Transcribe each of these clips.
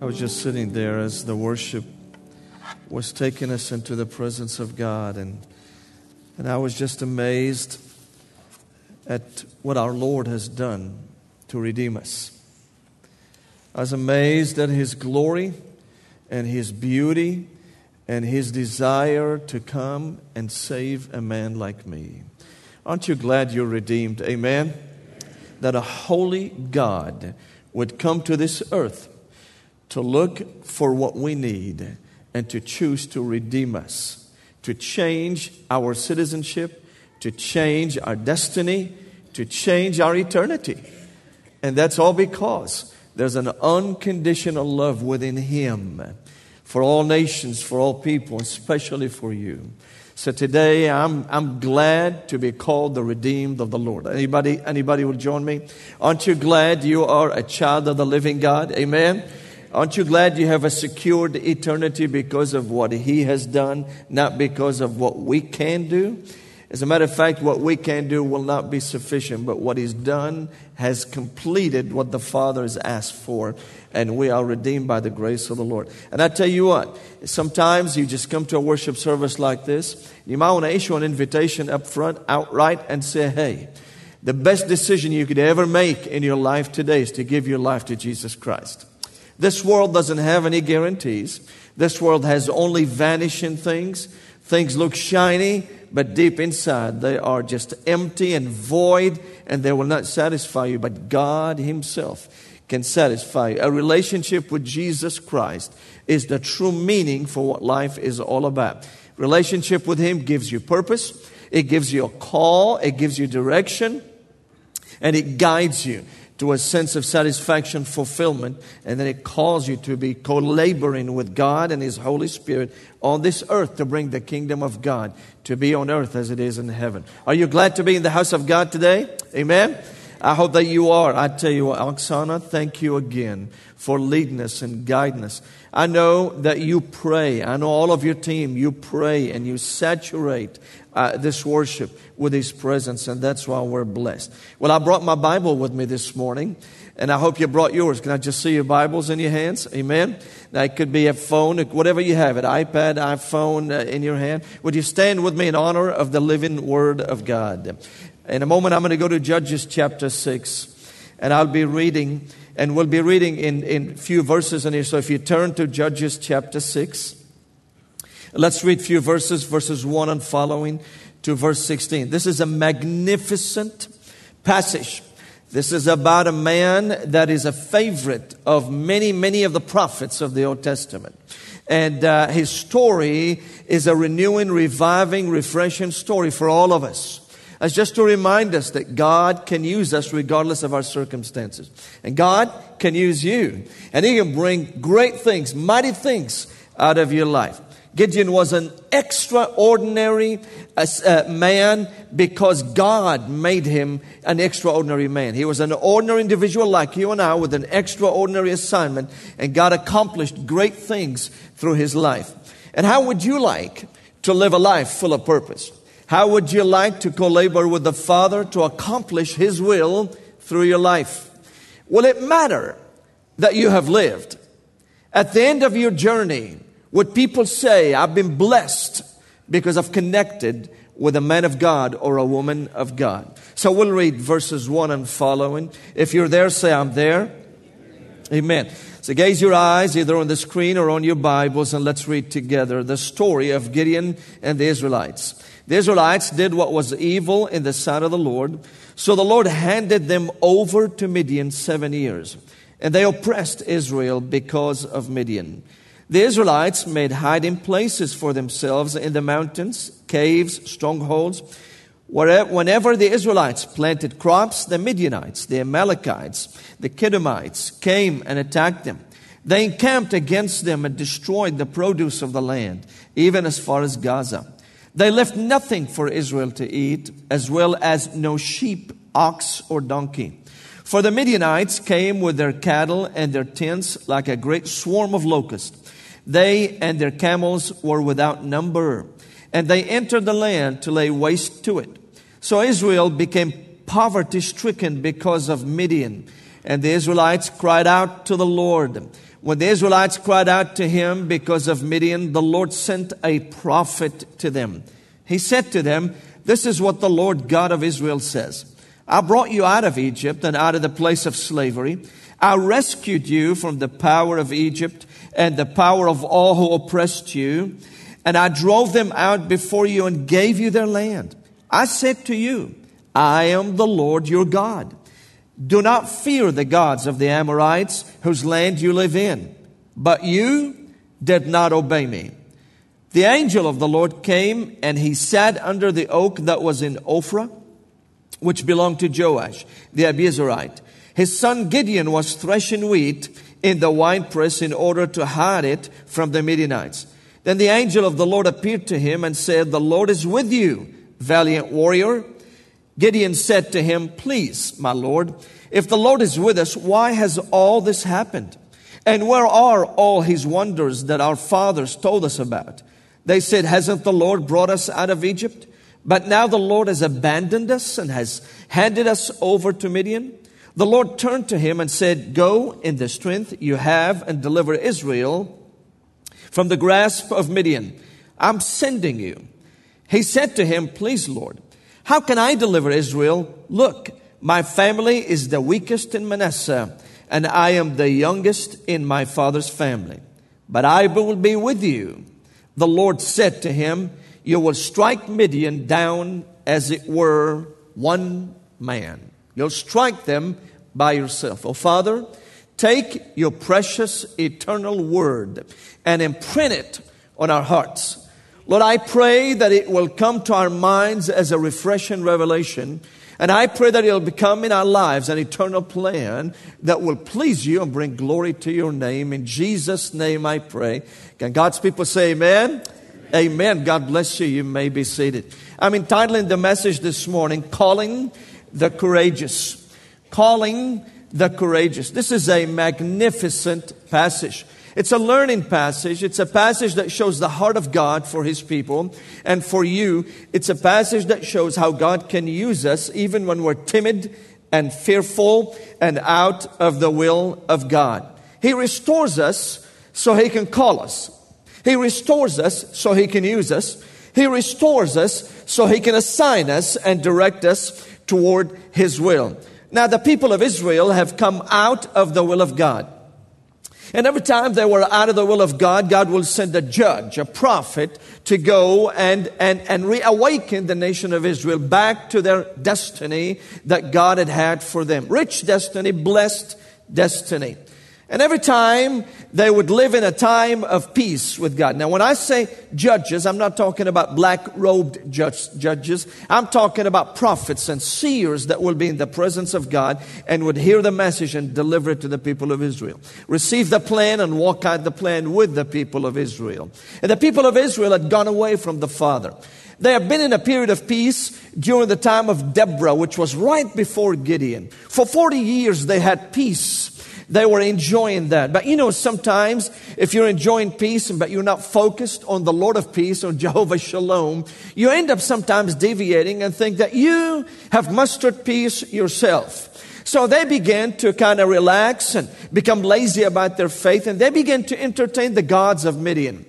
I was just sitting there as the worship was taking us into the presence of God, and, and I was just amazed at what our Lord has done to redeem us. I was amazed at His glory and His beauty and His desire to come and save a man like me. Aren't you glad you're redeemed? Amen? That a holy God would come to this earth to look for what we need and to choose to redeem us, to change our citizenship, to change our destiny, to change our eternity. And that's all because there's an unconditional love within Him for all nations, for all people, especially for you. So today I'm, I'm glad to be called the redeemed of the Lord. Anybody, anybody will join me? Aren't you glad you are a child of the living God? Amen. Aren't you glad you have a secured eternity because of what He has done, not because of what we can do? As a matter of fact, what we can do will not be sufficient, but what He's done has completed what the Father has asked for, and we are redeemed by the grace of the Lord. And I tell you what, sometimes you just come to a worship service like this, you might want to issue an invitation up front, outright, and say, hey, the best decision you could ever make in your life today is to give your life to Jesus Christ. This world doesn't have any guarantees. This world has only vanishing things. Things look shiny, but deep inside they are just empty and void, and they will not satisfy you. But God Himself can satisfy you. A relationship with Jesus Christ is the true meaning for what life is all about. Relationship with Him gives you purpose, it gives you a call, it gives you direction, and it guides you to a sense of satisfaction, fulfillment, and then it calls you to be co laboring with God and His Holy Spirit on this earth to bring the kingdom of God to be on earth as it is in heaven. Are you glad to be in the house of God today? Amen. I hope that you are. I tell you what, Oksana, thank you again for leading us and guiding us. I know that you pray. I know all of your team, you pray and you saturate uh, this worship with His presence, and that's why we're blessed. Well, I brought my Bible with me this morning, and I hope you brought yours. Can I just see your Bibles in your hands? Amen. It could be a phone, whatever you have it, iPad, iPhone uh, in your hand. Would you stand with me in honor of the living Word of God? In a moment, I'm going to go to Judges chapter 6, and I'll be reading, and we'll be reading in, in a few verses in here. So if you turn to Judges chapter 6, Let's read a few verses, verses 1 and following to verse 16. This is a magnificent passage. This is about a man that is a favorite of many, many of the prophets of the Old Testament. And uh, his story is a renewing, reviving, refreshing story for all of us. As just to remind us that God can use us regardless of our circumstances. And God can use you. And He can bring great things, mighty things out of your life. Gideon was an extraordinary uh, uh, man because God made him an extraordinary man. He was an ordinary individual like you and I with an extraordinary assignment, and God accomplished great things through his life. And how would you like to live a life full of purpose? How would you like to co labor with the Father to accomplish his will through your life? Will it matter that you have lived? At the end of your journey, would people say, I've been blessed because I've connected with a man of God or a woman of God? So we'll read verses 1 and following. If you're there, say, I'm there. Amen. So gaze your eyes either on the screen or on your Bibles and let's read together the story of Gideon and the Israelites. The Israelites did what was evil in the sight of the Lord. So the Lord handed them over to Midian seven years. And they oppressed Israel because of Midian. The Israelites made hiding places for themselves in the mountains, caves, strongholds. Whenever the Israelites planted crops, the Midianites, the Amalekites, the Qedemites came and attacked them. They encamped against them and destroyed the produce of the land, even as far as Gaza. They left nothing for Israel to eat, as well as no sheep, ox, or donkey. For the Midianites came with their cattle and their tents like a great swarm of locusts. They and their camels were without number, and they entered the land to lay waste to it. So Israel became poverty stricken because of Midian, and the Israelites cried out to the Lord. When the Israelites cried out to him because of Midian, the Lord sent a prophet to them. He said to them, This is what the Lord God of Israel says. I brought you out of Egypt and out of the place of slavery. I rescued you from the power of Egypt and the power of all who oppressed you. And I drove them out before you and gave you their land. I said to you, I am the Lord your God. Do not fear the gods of the Amorites whose land you live in. But you did not obey me. The angel of the Lord came and he sat under the oak that was in Ophrah, which belonged to Joash, the Abiezrite. His son Gideon was threshing wheat in the winepress in order to hide it from the Midianites. Then the angel of the Lord appeared to him and said, The Lord is with you, valiant warrior. Gideon said to him, Please, my Lord, if the Lord is with us, why has all this happened? And where are all his wonders that our fathers told us about? They said, Hasn't the Lord brought us out of Egypt? But now the Lord has abandoned us and has handed us over to Midian. The Lord turned to him and said, Go in the strength you have and deliver Israel from the grasp of Midian. I'm sending you. He said to him, Please, Lord, how can I deliver Israel? Look, my family is the weakest in Manasseh, and I am the youngest in my father's family. But I will be with you. The Lord said to him, You will strike Midian down as it were one man. You'll strike them by yourself. Oh, Father, take your precious eternal word and imprint it on our hearts. Lord, I pray that it will come to our minds as a refreshing revelation. And I pray that it'll become in our lives an eternal plan that will please you and bring glory to your name. In Jesus' name I pray. Can God's people say amen? Amen. amen. God bless you. You may be seated. I'm entitling the message this morning, Calling the Courageous. Calling the Courageous. This is a magnificent passage. It's a learning passage. It's a passage that shows the heart of God for His people. And for you, it's a passage that shows how God can use us even when we're timid and fearful and out of the will of God. He restores us so He can call us. He restores us so He can use us. He restores us so He can assign us and direct us toward His will. Now, the people of Israel have come out of the will of God. And every time they were out of the will of God, God will send a judge, a prophet, to go and, and, and reawaken the nation of Israel back to their destiny that God had had for them. Rich destiny, blessed destiny. And every time they would live in a time of peace with God. Now, when I say judges, I'm not talking about black robed judge, judges. I'm talking about prophets and seers that will be in the presence of God and would hear the message and deliver it to the people of Israel. Receive the plan and walk out the plan with the people of Israel. And the people of Israel had gone away from the Father. They have been in a period of peace during the time of Deborah, which was right before Gideon. For 40 years, they had peace they were enjoying that. But you know, sometimes if you're enjoying peace, but you're not focused on the Lord of peace or Jehovah Shalom, you end up sometimes deviating and think that you have mustered peace yourself. So they began to kind of relax and become lazy about their faith, and they began to entertain the gods of Midian,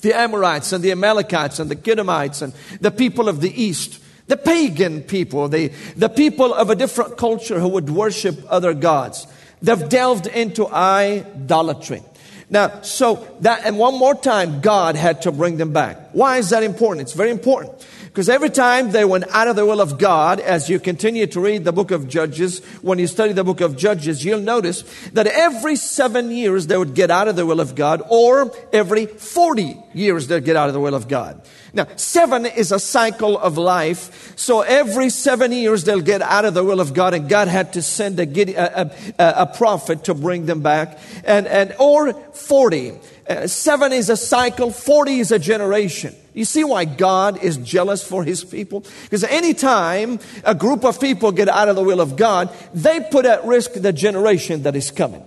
the Amorites and the Amalekites and the Kidamites and the people of the east, the pagan people, the, the people of a different culture who would worship other gods. They've delved into idolatry. Now, so that, and one more time, God had to bring them back. Why is that important? It's very important. Because every time they went out of the will of God, as you continue to read the book of Judges, when you study the book of Judges, you'll notice that every seven years they would get out of the will of God, or every 40 years they'd get out of the will of God. Now, seven is a cycle of life. So every seven years they'll get out of the will of God and God had to send a, a, a, a prophet to bring them back. And, and, or 40. Uh, seven is a cycle. 40 is a generation. You see why God is jealous for his people? Because anytime a group of people get out of the will of God, they put at risk the generation that is coming.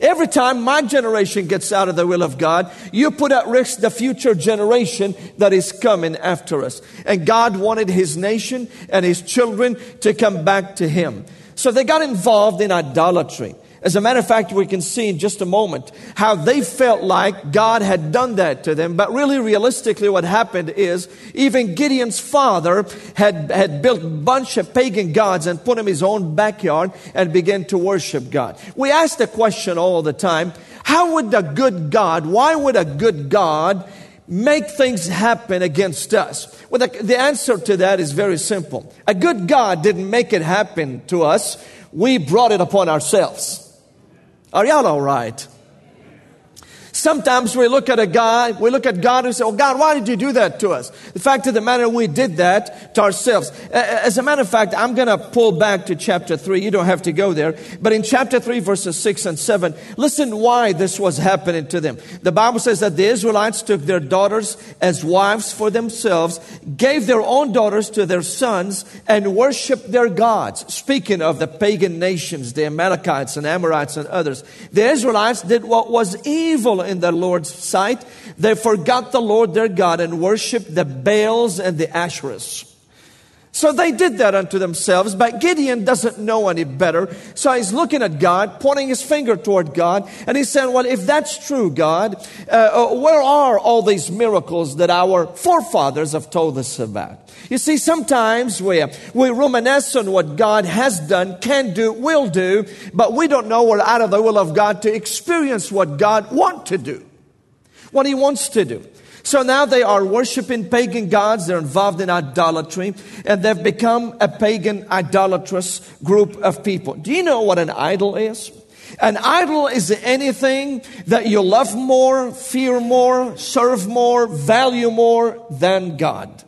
Every time my generation gets out of the will of God, you put at risk the future generation that is coming after us. And God wanted His nation and His children to come back to Him. So they got involved in idolatry. As a matter of fact, we can see in just a moment how they felt like God had done that to them. But really, realistically, what happened is even Gideon's father had, had built a bunch of pagan gods and put in his own backyard and began to worship God. We ask the question all the time, how would a good God, why would a good God make things happen against us? Well, the, the answer to that is very simple. A good God didn't make it happen to us. We brought it upon ourselves. Are y'all all right? Sometimes we look at a guy, we look at God and say, Oh God, why did you do that to us? The fact of the matter, we did that to ourselves. As a matter of fact, I'm going to pull back to chapter 3. You don't have to go there. But in chapter 3, verses 6 and 7, listen why this was happening to them. The Bible says that the Israelites took their daughters as wives for themselves, gave their own daughters to their sons, and worshiped their gods. Speaking of the pagan nations, the Amalekites and Amorites and others, the Israelites did what was evil in the Lord's sight. They forgot the Lord their God and worshiped the Baals and the Asherahs. So they did that unto themselves, but Gideon doesn't know any better. So he's looking at God, pointing his finger toward God, and he's saying, Well, if that's true, God, uh, uh, where are all these miracles that our forefathers have told us about? You see, sometimes we, we reminisce on what God has done, can do, will do, but we don't know we're out of the will of God to experience what God wants to do, what He wants to do. So now they are worshiping pagan gods. They're involved in idolatry and they've become a pagan idolatrous group of people. Do you know what an idol is? An idol is anything that you love more, fear more, serve more, value more than God.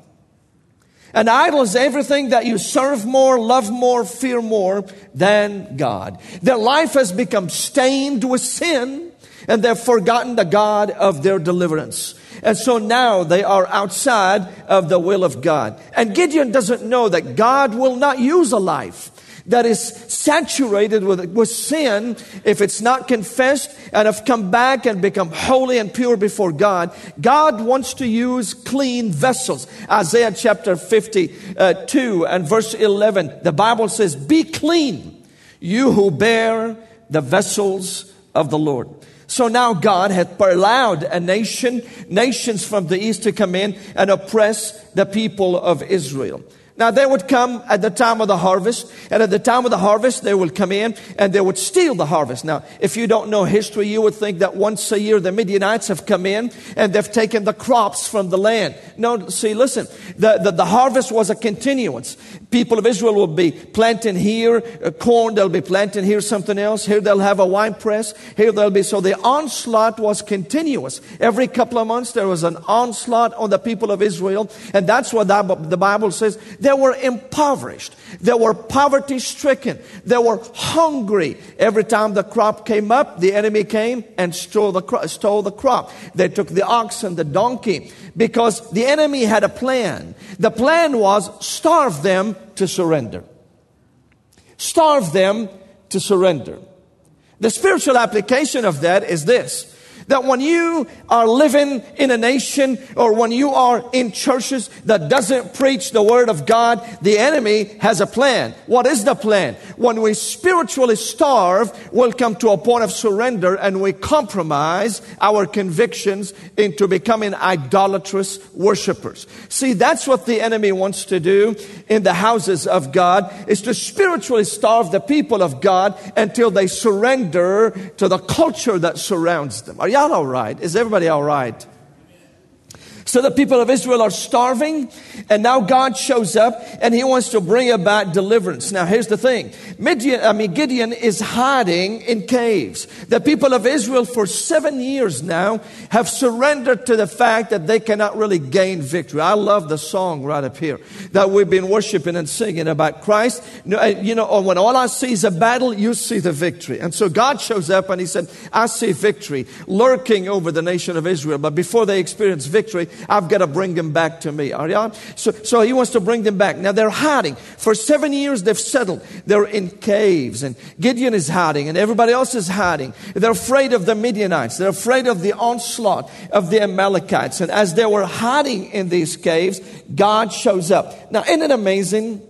An idol is everything that you serve more, love more, fear more than God. Their life has become stained with sin and they've forgotten the God of their deliverance. And so now they are outside of the will of God. And Gideon doesn't know that God will not use a life that is saturated with, with sin if it's not confessed and have come back and become holy and pure before God. God wants to use clean vessels. Isaiah chapter 52 and verse 11, the Bible says, Be clean, you who bear the vessels of the Lord. So now God hath allowed a nation, nations from the east to come in and oppress the people of Israel. Now they would come at the time of the harvest, and at the time of the harvest, they would come in and they would steal the harvest. Now, if you don't know history, you would think that once a year the Midianites have come in and they've taken the crops from the land. No, see, listen, the, the, the harvest was a continuance. People of Israel will be planting here uh, corn, they'll be planting here something else, here they'll have a wine press, here they'll be, so the onslaught was continuous. Every couple of months there was an onslaught on the people of Israel, and that's what the Bible says they were impoverished. They were poverty stricken. They were hungry. Every time the crop came up, the enemy came and stole the, stole the crop. They took the ox and the donkey because the enemy had a plan. The plan was starve them to surrender. Starve them to surrender. The spiritual application of that is this that when you are living in a nation or when you are in churches that doesn't preach the word of God, the enemy has a plan. What is the plan? When we spiritually starve, we'll come to a point of surrender and we compromise our convictions into becoming idolatrous worshipers. See, that's what the enemy wants to do in the houses of God is to spiritually starve the people of God until they surrender to the culture that surrounds them. Are y'all all right? Is everybody all right? So the people of Israel are starving, and now God shows up and he wants to bring about deliverance. Now here's the thing. Midian, I mean, Gideon is hiding in caves. The people of Israel for seven years now have surrendered to the fact that they cannot really gain victory. I love the song right up here that we've been worshiping and singing about Christ. Uh, you know, when all I see is a battle, you see the victory. And so God shows up and he said, I see victory lurking over the nation of Israel. But before they experience victory, I've got to bring them back to me. Are you? So, so he wants to bring them back. Now they're hiding. For seven years they've settled. They're in caves and Gideon is hiding and everybody else is hiding. They're afraid of the Midianites. They're afraid of the onslaught of the Amalekites. And as they were hiding in these caves, God shows up. Now isn't it amazing?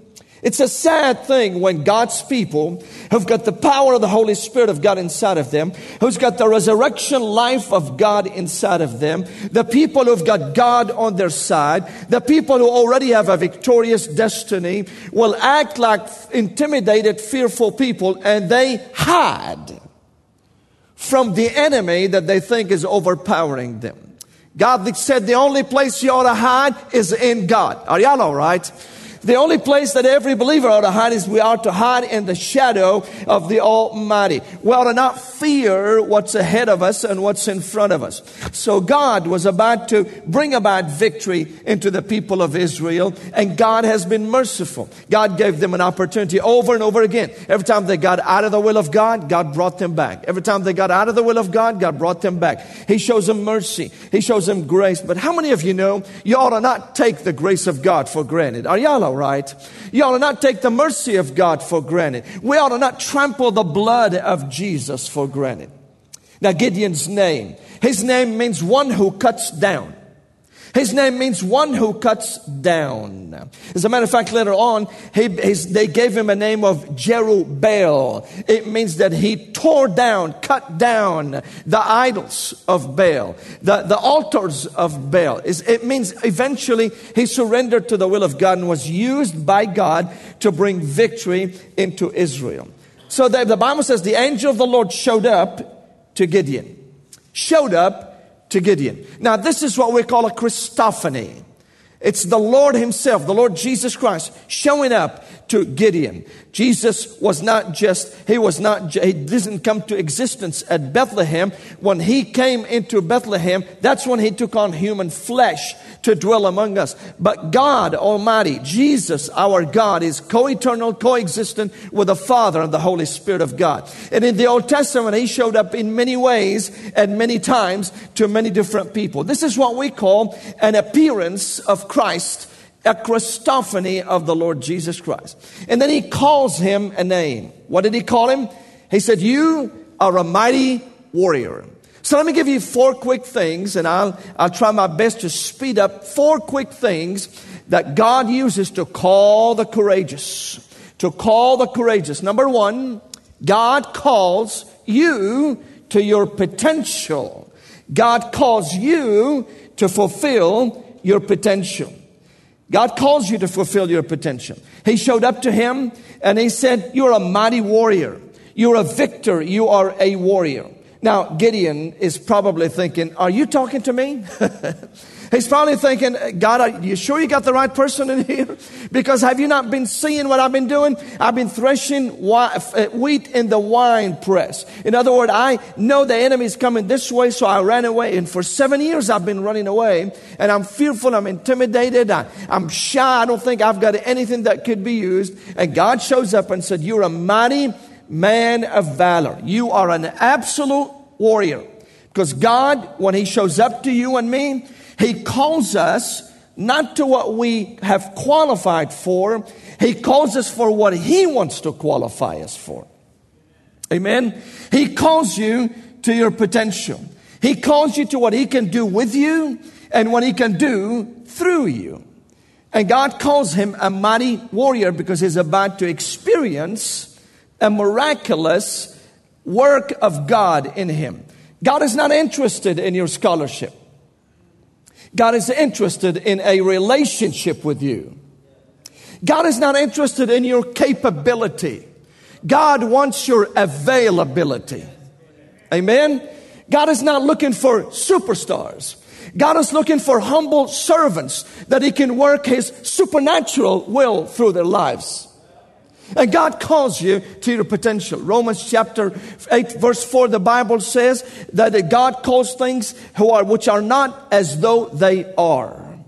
It's a sad thing when God's people who've got the power of the Holy Spirit of God inside of them, who's got the resurrection life of God inside of them, the people who've got God on their side, the people who already have a victorious destiny will act like intimidated, fearful people and they hide from the enemy that they think is overpowering them. God said the only place you ought to hide is in God. Are y'all all right? The only place that every believer ought to hide is we are to hide in the shadow of the Almighty. We ought to not fear what's ahead of us and what's in front of us. So God was about to bring about victory into the people of Israel, and God has been merciful. God gave them an opportunity over and over again. Every time they got out of the will of God, God brought them back. Every time they got out of the will of God, God brought them back. He shows them mercy. He shows them grace. But how many of you know you ought to not take the grace of God for granted? Are y'all all right. You ought to not take the mercy of God for granted. We ought to not trample the blood of Jesus for granted. Now, Gideon's name, his name means one who cuts down. His name means one who cuts down. As a matter of fact, later on, he, they gave him a name of Jerubbaal. It means that he tore down, cut down the idols of Baal, the, the altars of Baal. It means eventually he surrendered to the will of God and was used by God to bring victory into Israel. So the, the Bible says the angel of the Lord showed up to Gideon. Showed up to Gideon. Now, this is what we call a Christophany. It's the Lord Himself, the Lord Jesus Christ, showing up to Gideon. Jesus was not just, he was not, he didn't come to existence at Bethlehem. When he came into Bethlehem, that's when he took on human flesh to dwell among us. But God Almighty, Jesus, our God, is co-eternal, co-existent with the Father and the Holy Spirit of God. And in the Old Testament, he showed up in many ways and many times to many different people. This is what we call an appearance of Christ a Christophany of the Lord Jesus Christ. And then he calls him a name. What did he call him? He said, You are a mighty warrior. So let me give you four quick things, and I'll, I'll try my best to speed up four quick things that God uses to call the courageous. To call the courageous. Number one, God calls you to your potential. God calls you to fulfill your potential. God calls you to fulfill your potential. He showed up to him and he said, You're a mighty warrior. You're a victor. You are a warrior. Now, Gideon is probably thinking, Are you talking to me? He's probably thinking, God, are you sure you got the right person in here? Because have you not been seeing what I've been doing? I've been threshing uh, wheat in the wine press. In other words, I know the enemy is coming this way, so I ran away. And for seven years, I've been running away. And I'm fearful, I'm intimidated, I'm shy. I don't think I've got anything that could be used. And God shows up and said, You're a mighty man of valor. You are an absolute warrior. Because God, when He shows up to you and me, He calls us not to what we have qualified for, He calls us for what He wants to qualify us for. Amen. He calls you to your potential. He calls you to what He can do with you and what He can do through you. And God calls him a mighty warrior because he's about to experience a miraculous work of God in him. God is not interested in your scholarship. God is interested in a relationship with you. God is not interested in your capability. God wants your availability. Amen. God is not looking for superstars. God is looking for humble servants that He can work His supernatural will through their lives. And God calls you to your potential. Romans chapter 8 verse 4, the Bible says that God calls things who are, which are not as though they are.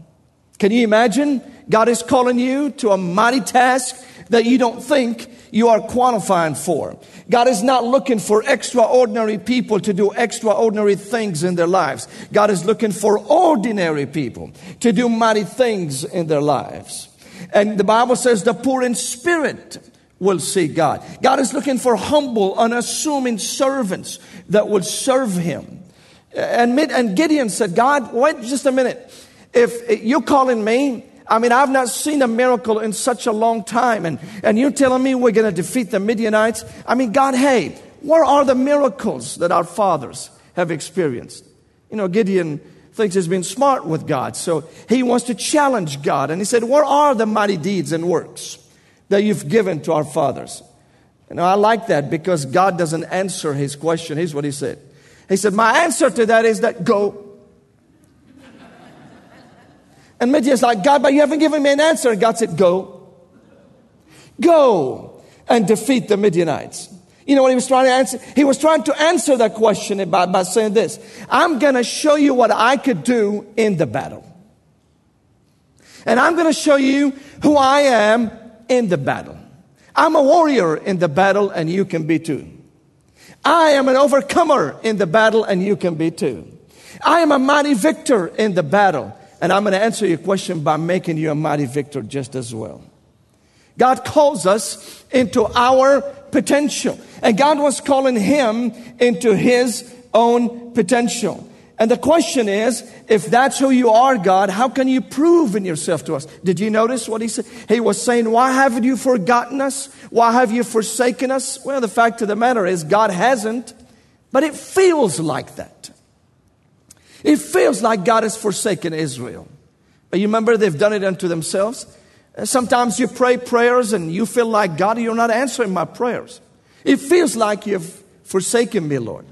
Can you imagine? God is calling you to a mighty task that you don't think you are qualifying for. God is not looking for extraordinary people to do extraordinary things in their lives. God is looking for ordinary people to do mighty things in their lives. And the Bible says the poor in spirit will see God. God is looking for humble, unassuming servants that will serve Him. And, and Gideon said, God, wait just a minute. If you're calling me, I mean, I've not seen a miracle in such a long time. And, and you're telling me we're going to defeat the Midianites? I mean, God, hey, where are the miracles that our fathers have experienced? You know, Gideon thinks he's been smart with God. So he wants to challenge God. And he said, Where are the mighty deeds and works that you've given to our fathers? And I like that because God doesn't answer his question. Here's what he said. He said, My answer to that is that go. And Midian's like, God, but you haven't given me an answer. And God said, Go. Go and defeat the Midianites. You know what he was trying to answer? He was trying to answer that question by, by saying this I'm going to show you what I could do in the battle. And I'm going to show you who I am in the battle. I'm a warrior in the battle, and you can be too. I am an overcomer in the battle, and you can be too. I am a mighty victor in the battle, and I'm going to answer your question by making you a mighty victor just as well. God calls us into our potential. And God was calling him into his own potential. And the question is, if that's who you are, God, how can you prove in yourself to us? Did you notice what he said? He was saying, why haven't you forgotten us? Why have you forsaken us? Well, the fact of the matter is God hasn't, but it feels like that. It feels like God has forsaken Israel. But you remember they've done it unto themselves? Sometimes you pray prayers and you feel like, God, you're not answering my prayers. It feels like you've forsaken me, Lord.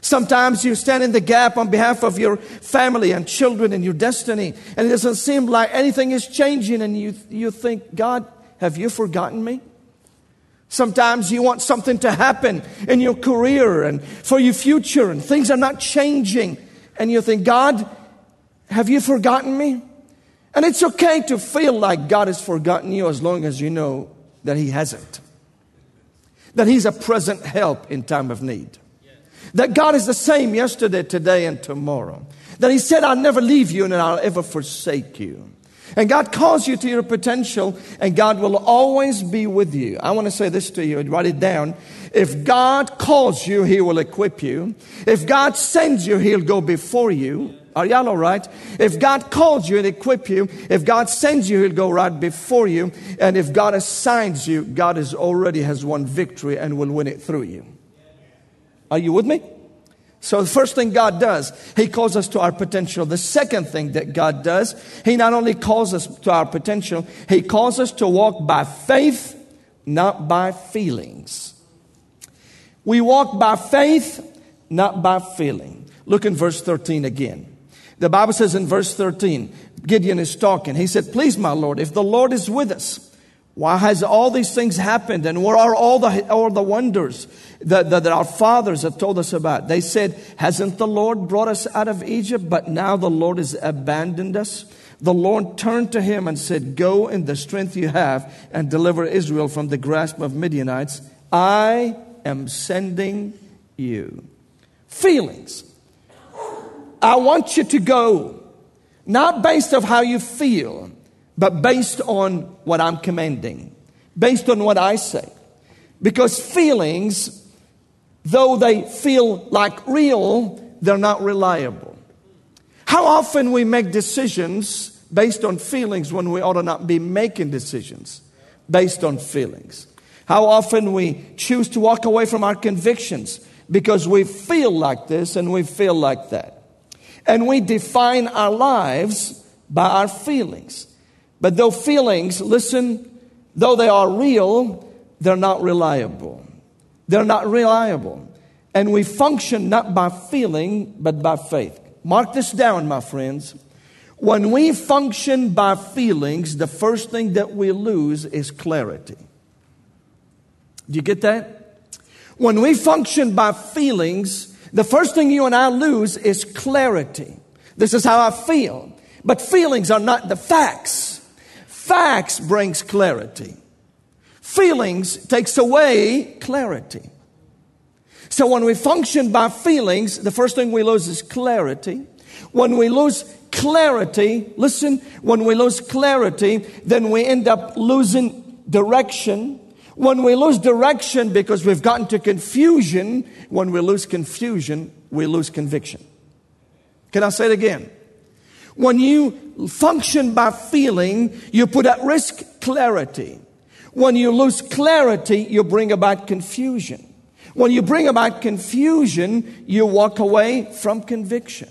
Sometimes you stand in the gap on behalf of your family and children and your destiny, and it doesn't seem like anything is changing, and you, you think, God, have you forgotten me? Sometimes you want something to happen in your career and for your future, and things are not changing, and you think, God, have you forgotten me? And it's okay to feel like God has forgotten you as long as you know that He hasn't. That He's a present help in time of need. That God is the same yesterday, today, and tomorrow. That He said, I'll never leave you and I'll ever forsake you. And God calls you to your potential, and God will always be with you. I want to say this to you, and write it down. If God calls you, He will equip you. If God sends you, He'll go before you. Are y'all all right? If God calls you and equip you, if God sends you, He'll go right before you. And if God assigns you, God already has won victory and will win it through you. Are you with me? So the first thing God does, He calls us to our potential. The second thing that God does, He not only calls us to our potential, He calls us to walk by faith, not by feelings. We walk by faith, not by feeling. Look in verse 13 again. The Bible says in verse 13, Gideon is talking. He said, Please, my Lord, if the Lord is with us, why has all these things happened? And where are all the, all the wonders that, that, that, our fathers have told us about? They said, Hasn't the Lord brought us out of Egypt? But now the Lord has abandoned us. The Lord turned to him and said, Go in the strength you have and deliver Israel from the grasp of Midianites. I am sending you. Feelings. I want you to go, not based on how you feel, but based on what I'm commanding, based on what I say. Because feelings, though they feel like real, they're not reliable. How often we make decisions based on feelings when we ought to not be making decisions based on feelings. How often we choose to walk away from our convictions because we feel like this and we feel like that. And we define our lives by our feelings. But though feelings, listen, though they are real, they're not reliable. They're not reliable. And we function not by feeling, but by faith. Mark this down, my friends. When we function by feelings, the first thing that we lose is clarity. Do you get that? When we function by feelings, the first thing you and I lose is clarity. This is how I feel. But feelings are not the facts. Facts brings clarity. Feelings takes away clarity. So when we function by feelings, the first thing we lose is clarity. When we lose clarity, listen, when we lose clarity, then we end up losing direction. When we lose direction because we've gotten to confusion, when we lose confusion, we lose conviction. Can I say it again? When you function by feeling, you put at risk clarity. When you lose clarity, you bring about confusion. When you bring about confusion, you walk away from conviction.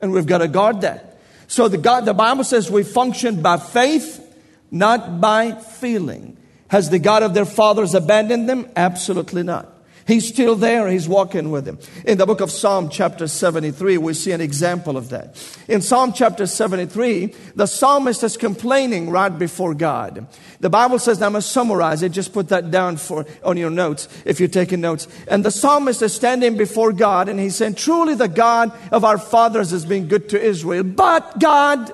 And we've got to guard that. So the God, the Bible says we function by faith, not by feeling. Has the God of their fathers abandoned them? Absolutely not. He's still there. He's walking with him. In the book of Psalm chapter 73, we see an example of that. In Psalm chapter 73, the psalmist is complaining right before God. The Bible says, I'm going to summarize it. Just put that down for, on your notes if you're taking notes. And the psalmist is standing before God and he's saying, truly the God of our fathers has been good to Israel. But God,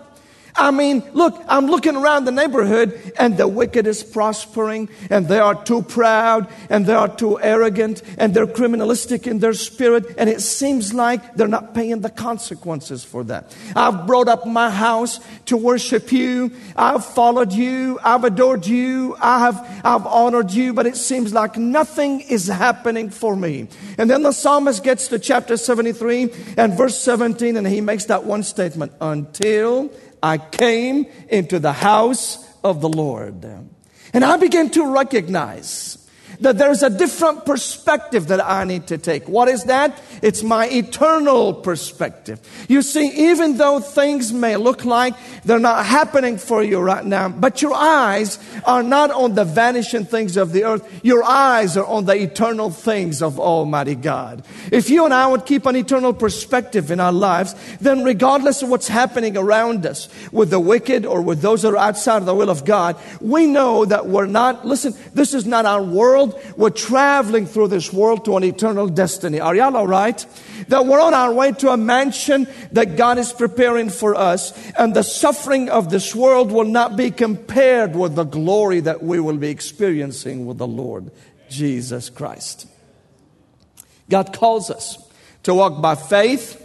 I mean, look, I'm looking around the neighborhood and the wicked is prospering and they are too proud and they are too arrogant and they're criminalistic in their spirit and it seems like they're not paying the consequences for that. I've brought up my house to worship you. I've followed you. I've adored you. I have, I've honored you, but it seems like nothing is happening for me. And then the psalmist gets to chapter 73 and verse 17 and he makes that one statement until I came into the house of the Lord. And I began to recognize that there's a different perspective that I need to take. What is that? It's my eternal perspective. You see, even though things may look like they're not happening for you right now, but your eyes are not on the vanishing things of the earth. Your eyes are on the eternal things of Almighty God. If you and I would keep an eternal perspective in our lives, then regardless of what's happening around us with the wicked or with those that are outside of the will of God, we know that we're not, listen, this is not our world world. We're traveling through this world to an eternal destiny. Are y'all all right? That we're on our way to a mansion that God is preparing for us. And the suffering of this world will not be compared with the glory that we will be experiencing with the Lord Jesus Christ. God calls us to walk by faith,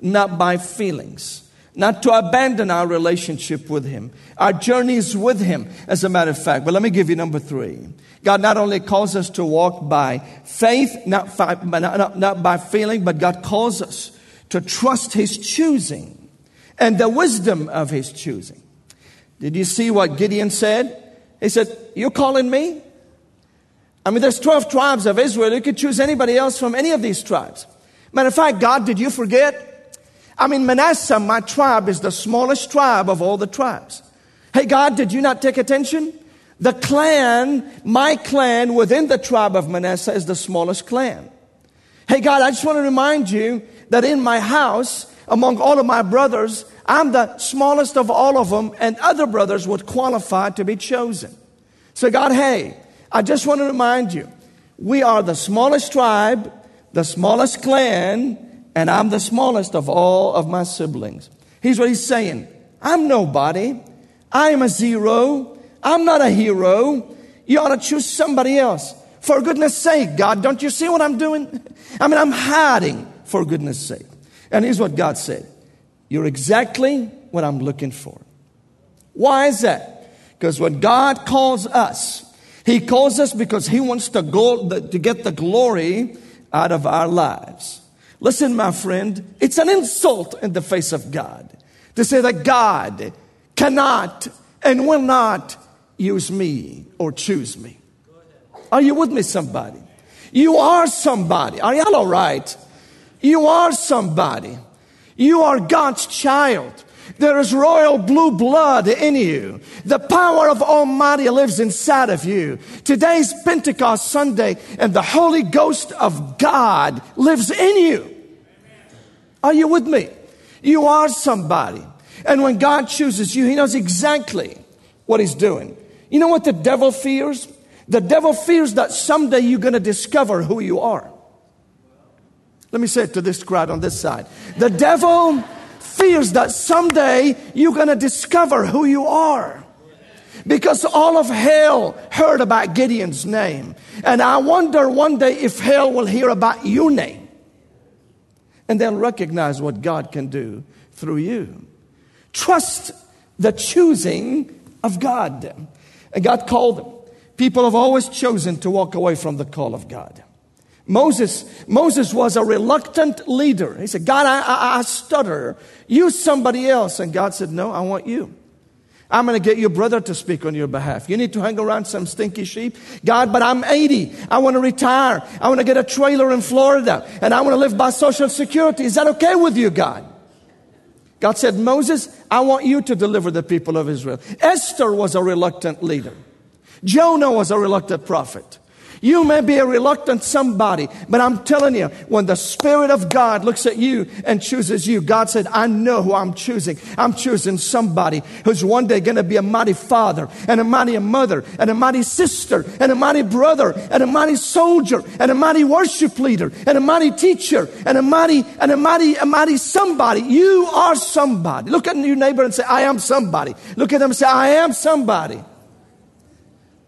not by feelings not to abandon our relationship with Him. Our journey is with Him, as a matter of fact. But let me give you number three. God not only calls us to walk by faith, not, not, not, not by feeling, but God calls us to trust His choosing and the wisdom of His choosing. Did you see what Gideon said? He said, You're calling me? I mean, there's 12 tribes of Israel. You could choose anybody else from any of these tribes. Matter of fact, God, did you forget? I mean, Manasseh, my tribe, is the smallest tribe of all the tribes. Hey, God, did you not take attention? The clan, my clan within the tribe of Manasseh is the smallest clan. Hey God, I just want to remind you that in my house, among all of my brothers, I'm the smallest of all of them, and other brothers would qualify to be chosen. So, God, hey, I just want to remind you, we are the smallest tribe, the smallest clan, and I'm the smallest of all of my siblings. Here's what he's saying I'm nobody, I am a zero. I'm not a hero. You ought to choose somebody else. For goodness sake, God, don't you see what I'm doing? I mean, I'm hiding for goodness sake. And here's what God said. You're exactly what I'm looking for. Why is that? Because when God calls us, He calls us because He wants to go, to get the glory out of our lives. Listen, my friend, it's an insult in the face of God to say that God cannot and will not use me or choose me. Are you with me, somebody? You are somebody. Are y'all all right? You are somebody. You are God's child. There is royal blue blood in you. The power of Almighty lives inside of you. Today's Pentecost Sunday and the Holy Ghost of God lives in you. Are you with me? You are somebody. And when God chooses you, He knows exactly what He's doing. You know what the devil fears? The devil fears that someday you're going to discover who you are. Let me say it to this crowd on this side. The devil fears that someday you're going to discover who you are. Because all of hell heard about Gideon's name. And I wonder one day if hell will hear about your name. And they'll recognize what God can do through you. Trust the choosing of God. And God called them. People have always chosen to walk away from the call of God. Moses, Moses was a reluctant leader. He said, God, I, I, I stutter. Use somebody else. And God said, No, I want you. I'm going to get your brother to speak on your behalf. You need to hang around some stinky sheep. God, but I'm 80. I want to retire. I want to get a trailer in Florida and I want to live by social security. Is that okay with you, God? God said, Moses, I want you to deliver the people of Israel. Esther was a reluctant leader. Jonah was a reluctant prophet. You may be a reluctant somebody, but I'm telling you, when the Spirit of God looks at you and chooses you, God said, I know who I'm choosing. I'm choosing somebody who's one day going to be a mighty father and a mighty mother and a mighty sister and a mighty brother and a mighty soldier and a mighty worship leader and a mighty teacher and a mighty, and a mighty, a mighty somebody. You are somebody. Look at your neighbor and say, I am somebody. Look at them and say, I am somebody.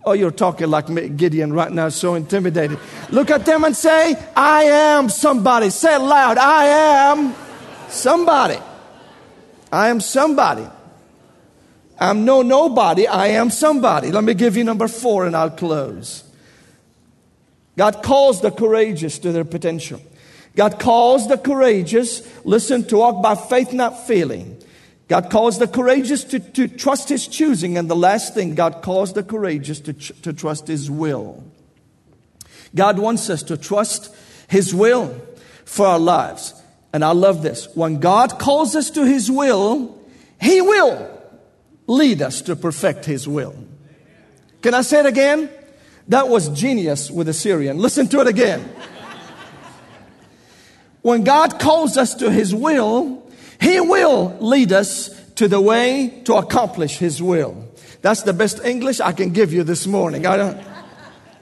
Oh, you're talking like Gideon right now, so intimidated. Look at them and say, I am somebody. Say it loud. I am somebody. I am somebody. I'm no nobody. I am somebody. Let me give you number four and I'll close. God calls the courageous to their potential. God calls the courageous, listen, to walk by faith, not feeling. God calls the courageous to, to trust His choosing. And the last thing, God calls the courageous to, to trust His will. God wants us to trust His will for our lives. And I love this. When God calls us to His will, He will lead us to perfect His will. Can I say it again? That was genius with the Syrian. Listen to it again. when God calls us to His will, he will lead us to the way to accomplish His will. That's the best English I can give you this morning. I don't,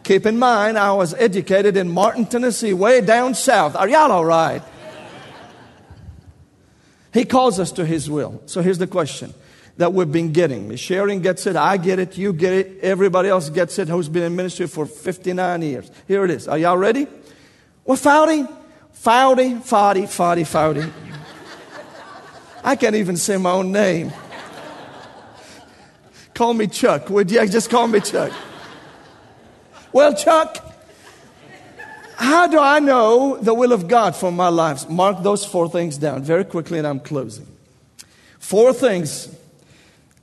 keep in mind, I was educated in Martin, Tennessee, way down south. Are y'all all right? He calls us to His will. So here's the question that we've been getting. Sharing gets it, I get it, you get it, everybody else gets it who's been in ministry for 59 years. Here it is. Are y'all ready? Well, Foudy, Foudy, Foudy, Foudy, Foudy. I can't even say my own name. call me Chuck, would you? Just call me Chuck. Well, Chuck, how do I know the will of God for my life? Mark those four things down very quickly, and I'm closing. Four things,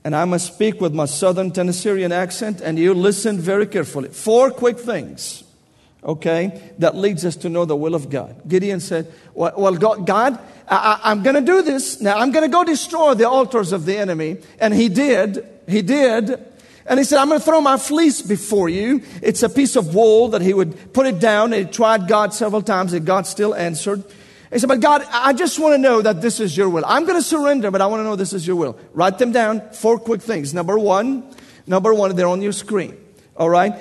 and I must speak with my southern Tennessean accent, and you listen very carefully. Four quick things, okay, that leads us to know the will of God. Gideon said, Well, God, I, am going to do this. Now I'm going to go destroy the altars of the enemy. And he did. He did. And he said, I'm going to throw my fleece before you. It's a piece of wool that he would put it down. And he tried God several times and God still answered. He said, but God, I just want to know that this is your will. I'm going to surrender, but I want to know this is your will. Write them down. Four quick things. Number one, number one, they're on your screen. All right.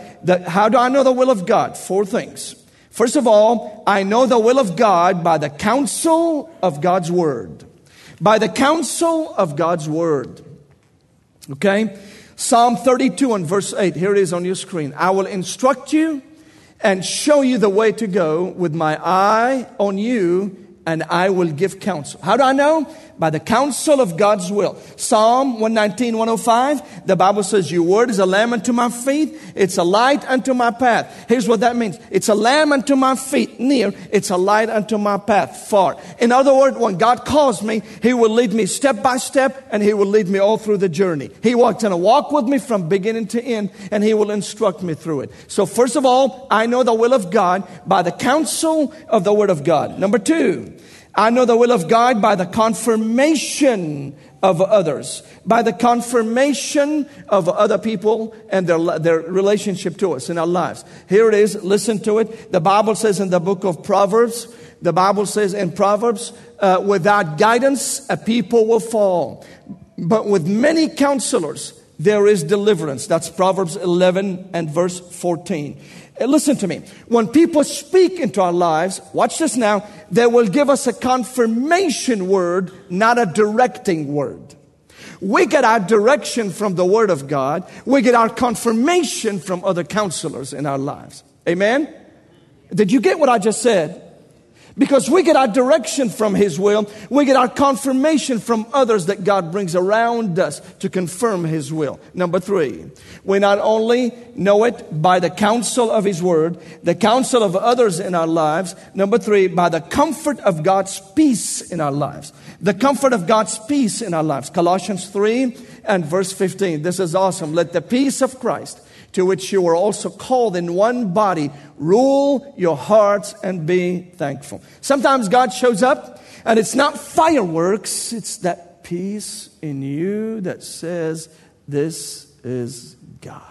How do I know the will of God? Four things. First of all, I know the will of God by the counsel of God's word. By the counsel of God's word. Okay? Psalm 32 and verse 8. Here it is on your screen. I will instruct you and show you the way to go with my eye on you and I will give counsel. How do I know? By the counsel of God's will. Psalm 119, 105, the Bible says, Your word is a lamp unto my feet, it's a light unto my path. Here's what that means it's a lamp unto my feet near, it's a light unto my path far. In other words, when God calls me, He will lead me step by step and He will lead me all through the journey. He walks in a walk with me from beginning to end and He will instruct me through it. So, first of all, I know the will of God by the counsel of the Word of God. Number two, I know the will of God by the confirmation of others, by the confirmation of other people and their, their relationship to us in our lives. Here it is. Listen to it. The Bible says in the book of Proverbs, the Bible says in Proverbs, uh, without guidance, a people will fall. But with many counselors, there is deliverance. That's Proverbs 11 and verse 14. Listen to me. When people speak into our lives, watch this now, they will give us a confirmation word, not a directing word. We get our direction from the Word of God. We get our confirmation from other counselors in our lives. Amen? Did you get what I just said? Because we get our direction from His will. We get our confirmation from others that God brings around us to confirm His will. Number three, we not only know it by the counsel of His Word, the counsel of others in our lives. Number three, by the comfort of God's peace in our lives. The comfort of God's peace in our lives. Colossians 3 and verse 15. This is awesome. Let the peace of Christ to which you were also called in one body. Rule your hearts and be thankful. Sometimes God shows up and it's not fireworks, it's that peace in you that says, This is God.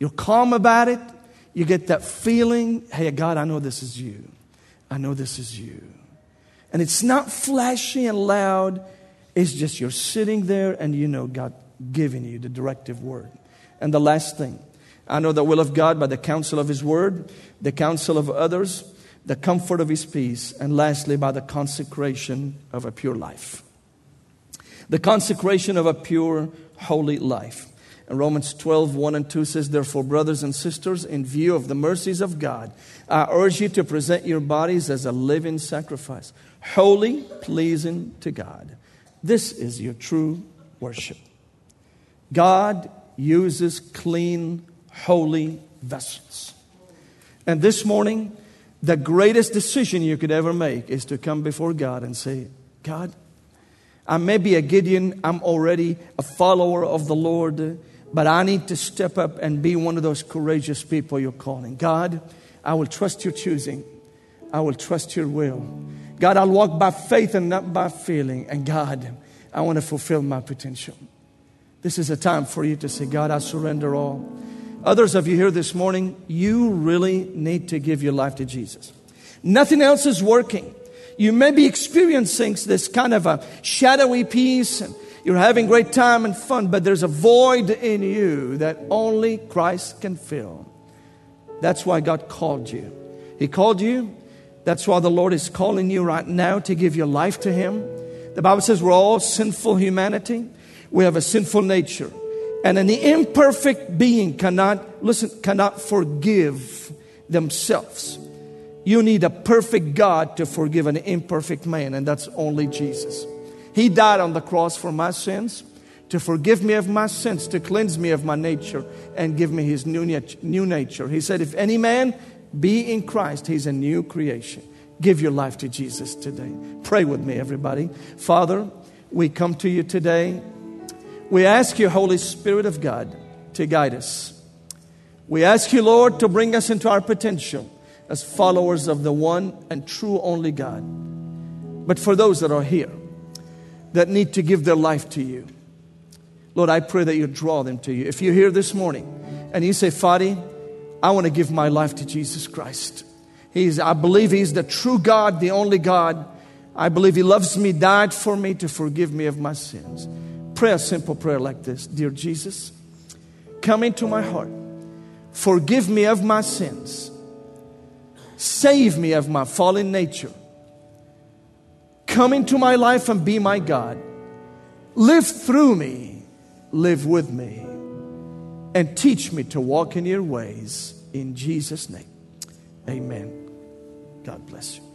You're calm about it. You get that feeling, hey, God, I know this is you. I know this is you. And it's not flashy and loud. It's just you're sitting there and you know God giving you the directive word. And the last thing, I know the will of God by the counsel of His Word, the counsel of others, the comfort of His peace, and lastly, by the consecration of a pure life. The consecration of a pure, holy life. And Romans 12, 1 and 2 says, Therefore, brothers and sisters, in view of the mercies of God, I urge you to present your bodies as a living sacrifice, holy, pleasing to God. This is your true worship. God uses clean, holy vessels. And this morning, the greatest decision you could ever make is to come before God and say, God, I may be a Gideon, I'm already a follower of the Lord, but I need to step up and be one of those courageous people you're calling. God, I will trust your choosing. I will trust your will. God, I'll walk by faith and not by feeling. And God, I want to fulfill my potential. This is a time for you to say, God, I surrender all. Others of you here this morning, you really need to give your life to Jesus. Nothing else is working. You may be experiencing this kind of a shadowy peace and you're having great time and fun, but there's a void in you that only Christ can fill. That's why God called you. He called you. That's why the Lord is calling you right now to give your life to Him. The Bible says we're all sinful humanity. We have a sinful nature. And an imperfect being cannot, listen, cannot forgive themselves. You need a perfect God to forgive an imperfect man, and that's only Jesus. He died on the cross for my sins, to forgive me of my sins, to cleanse me of my nature, and give me his new, new nature. He said, If any man be in Christ, he's a new creation. Give your life to Jesus today. Pray with me, everybody. Father, we come to you today we ask you, Holy Spirit of God, to guide us. We ask you, Lord, to bring us into our potential as followers of the one and true only God. But for those that are here that need to give their life to you, Lord, I pray that you draw them to you. If you're here this morning and you say, Fady, I want to give my life to Jesus Christ. He's, I believe He's the true God, the only God. I believe He loves me, died for me to forgive me of my sins. Pray a simple prayer like this Dear Jesus, come into my heart. Forgive me of my sins. Save me of my fallen nature. Come into my life and be my God. Live through me, live with me, and teach me to walk in your ways. In Jesus' name, amen. God bless you.